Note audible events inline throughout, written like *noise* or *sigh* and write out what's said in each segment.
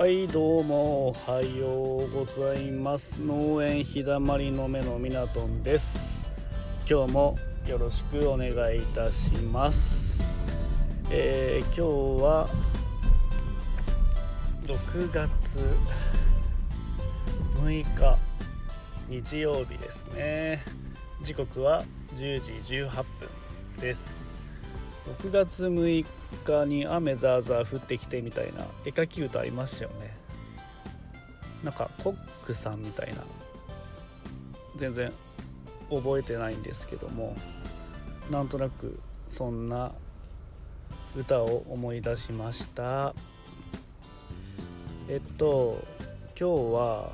はいどうもおはようございます。農園日だまりの目のみなとんです。今日もよろしくお願いいたします。えー、今日は6月6日日曜日ですね。時刻は10時18分です。6月6日に雨ザーザー降ってきてみたいな絵描き歌ありましたよね。なんかコックさんみたいな。全然覚えてないんですけどもなんとなくそんな歌を思い出しました。えっと今日は、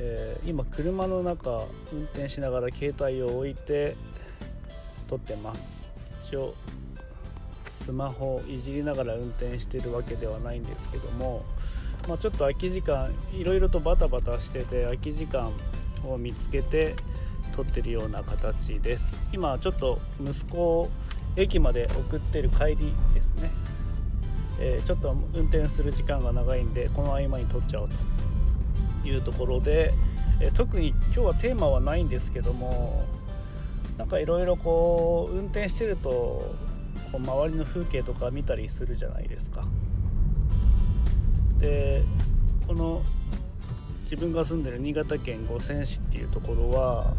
えー、今車の中運転しながら携帯を置いて撮ってます。一応スマホをいじりながら運転してるわけではないんですけども、まあ、ちょっと空き時間いろいろとバタバタしてて空き時間を見つけて撮ってるような形です。今ちょっと息子を駅まで送ってる帰りですね、えー、ちょっと運転する時間が長いんでこの合間に撮っちゃおうというところで、えー、特に今日はテーマはないんですけどもなんかいろいろこう運転してるとこう周りの風景とか見たりするじゃないですか。でこの自分が住んでる新潟県五泉市っていうところは、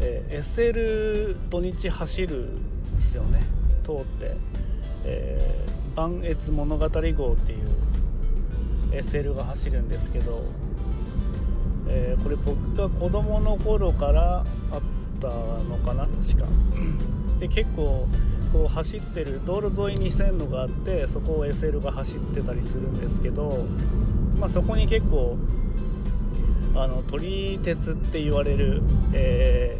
えー、SL 土日走るんですよね通って、えー、磐越物語号っていう SL が走るんですけど、えー、これ僕が子供の頃からあったのかな確か。で結構こう走ってる道路沿いに線路があってそこを SL が走ってたりするんですけど、まあ、そこに結構あの撮り鉄って言われる、え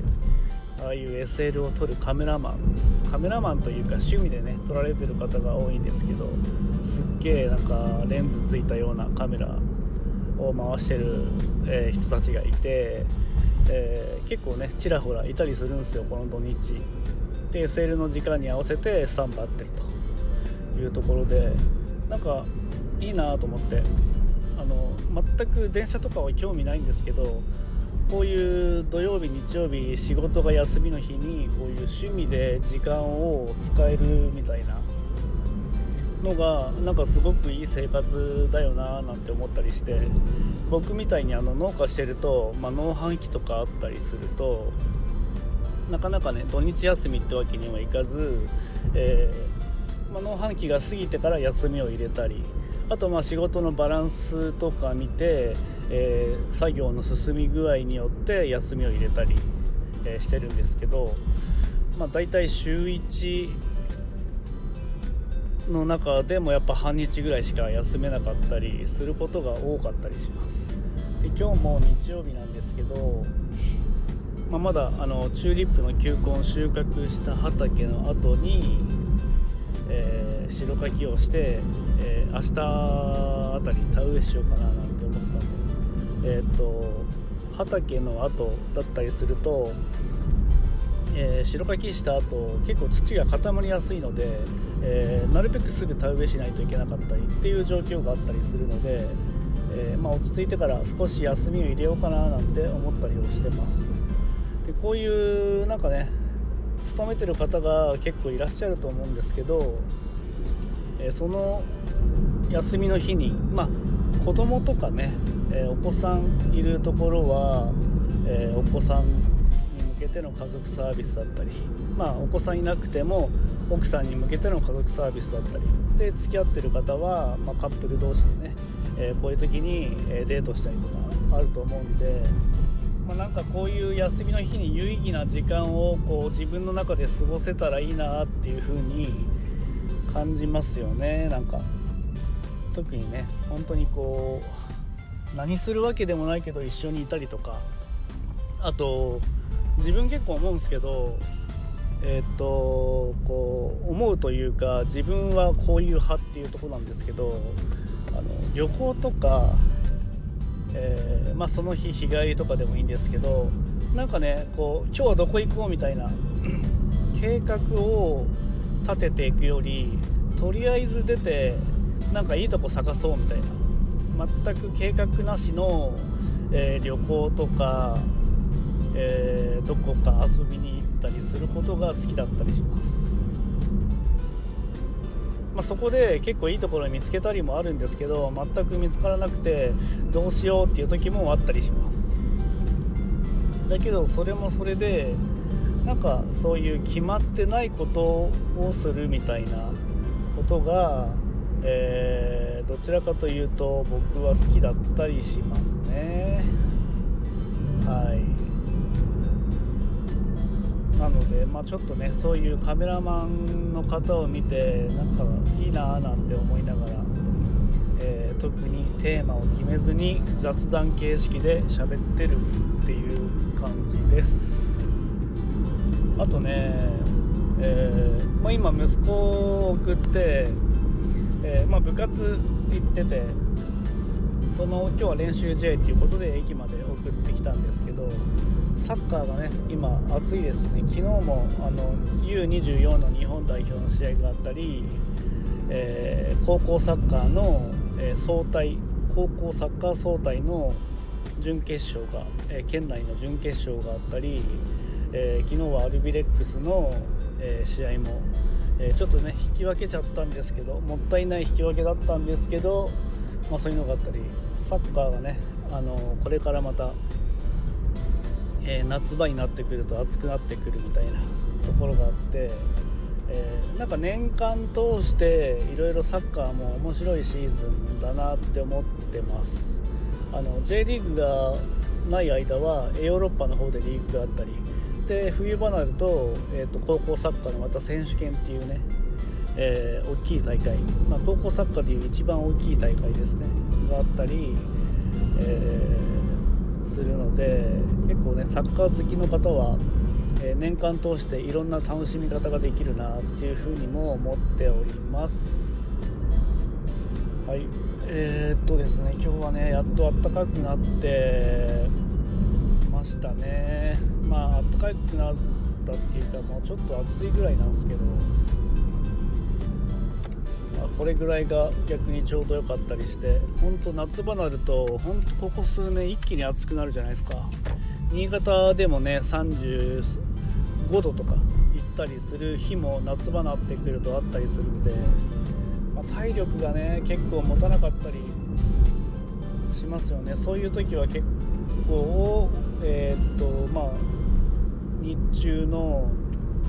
ー、ああいう SL を撮るカメラマンカメラマンというか趣味でね撮られてる方が多いんですけどすっげえなんかレンズついたようなカメラを回してる、えー、人たちがいて、えー、結構ねちらほらいたりするんですよこの土日。で SL の時間に合わせてスタンバってるというところでなんかいいなと思ってあの全く電車とかは興味ないんですけどこういう土曜日日曜日仕事が休みの日にこういう趣味で時間を使えるみたいなのがなんかすごくいい生活だよななんて思ったりして僕みたいにあの農家してると、まあ、農繁期とかあったりするとなかなかね土日休みってわけにはいかず、えー、まあ、農繁期が過ぎてから休みを入れたりあとまあ仕事のバランスとか見て、えー、作業の進み具合によって休みを入れたり、えー、してるんですけど、まあ、大体週1の中でもやっぱ半日ぐらいしか休めなかったりすることが多かったりします。で今日も日曜日なんですけどまあ、まだあのチューリップの球根収穫した畑の後に、えー、白かきをして、えー、明日あたり田植えしようかななんて思ったと,、えーと、畑の後だったりすると、えー、白かきした後結構土が固まりやすいので、えー、なるべくすぐ田植えしないといけなかったりっていう状況があったりするので、えー、まあ、落ち着いてから少し休みを入れようかななんて思ったりをしてます。でこういうなんかね勤めてる方が結構いらっしゃると思うんですけど、えその休みの日にまあ子供とかね、えお子さんいるところは、えお子さんけての家族サービスだったりまあお子さんいなくても奥さんに向けての家族サービスだったり。で付き合ってる方は、まあ、カップル同士でね、えこういう時に、デートしたりとかあると思うんでまあ、なんかこういう休みの日に有意義な時間をこう自分の中で過ごせたらいいなっていう風に感じますよね。なんか特にね本当にこう何するわけでもないけど一緒にいたりとかあと自分結構思うんですけどえー、っとこう思うというか自分はこういう派っていうとこなんですけどあの旅行とかえー、まあ、その日日帰りとかでもいいんですけどなんかねこう今日はどこ行こうみたいな *clears throat* 計画を立てていくよりとりあえず出てなんかいいとこ探そうみたいな。全く計画なしの、えー、旅行とか、えー、どこか遊びに行ったりすることが好きだったりします、まあ、そこで結構いいところ見つけたりもあるんですけど全く見つからなくてどうしようっていう時もあったりします。だけどそれもそれでなんかそういう決まってないことをするみたいなことが、えー、どちらかというと僕は好きだったりしますね。はい。なので、まあ、ちょっとねそういうカメラマンの方を見てなんかいいなーなんて思いながら、えー、特にテーマを決めずに雑談形式で喋ってるっていう感じです。あとね、えー、まあ、今息子を送って、えー、まあ、部活行っててその今日は練習試合っていうことで駅まで送ってきたんですけどサッカーがね今暑いですね。昨日もあの U24 の日本代表の試合があったり、えー、高校サッカーの、え総体高校サッカー総体の準決勝が、え県内の準決勝があったりえー、昨日はアルビレックスの、えー、試合も、えー、ちょっとね引き分けちゃったんですけどもったいない引き分けだったんですけど、まあ、そういうのがあったりサッカーがね、あのこれからまた、え夏場になってくると暑くなってくるみたいなところがあって、えなんか年間通していろいろサッカーも面白いシーズンだなって思ってます。あの J リーグがない間はヨーロッパの方でリーグがあったりして冬場になると,、えーと、高校サッカーのまた選手権っていうね、えー、大きい大会、まあ、高校サッカーでいう一番大きい大会ですねがあったり、えー、するので結構ねサッカー好きの方は、えー、年間通していろんな楽しみ方ができるなっていうふうにも思っております。はい。えー、っとですね今日はねやっと暖かくなってましたね。まあ暖かくなったっていうかもうちょっと暑いぐらいなんですけど、これぐらいが逆にちょうど良かったりして本当夏場になると本当ここ数年一気に暑くなるじゃないですか。新潟でもね35度とか行ったりする日も夏場になってくるとあったりするんで、まあ、体力がね結構持たなかったりしますよね。そういう時は結構えー、っとまあ日中の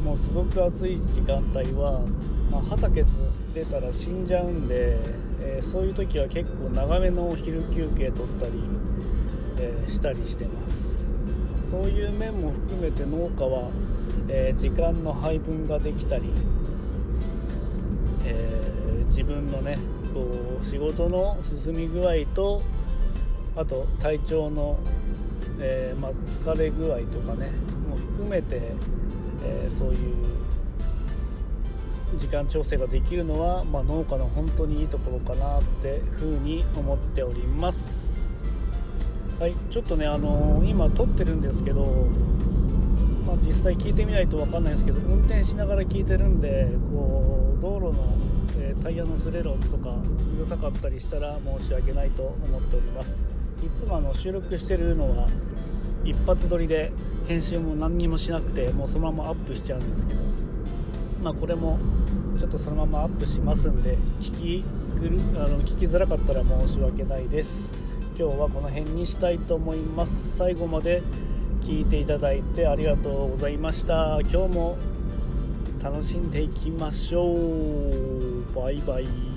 もうすごく暑い時間帯は、まあ、畑出たら死んじゃうんで、えー、そういう時は結構長めのお昼休憩取ったり、えー、したりしてます。そういう面も含めて農家は、えー、時間の配分ができたり、え自分のねこう仕事の進み具合とあと体調の、えまあ、疲れ具合とかねも含めて、えー、そういう時間調整ができるのは、まあ、農家の本当にいいところかなってふうに思っております。はいちょっとねあのー、今撮ってるんですけど、まあ、実際聞いてみないと分かんないですけど運転しながら聞いてるんでこう道路の、えー、タイヤのズレロとかうるさかったりしたら申し訳ないと思っております。いつもあの収録してるのは一発撮りで編集も何にもしなくてもうそのままアップしちゃうんですけど。まあこれもちょっとそのままアップしますんで聞きぐるあの聞きづらかったら申し訳ないです。今日はこの辺にしたいと思います。最後まで聞いていただいてありがとうございました。今日も楽しんでいきましょう。バイバイ。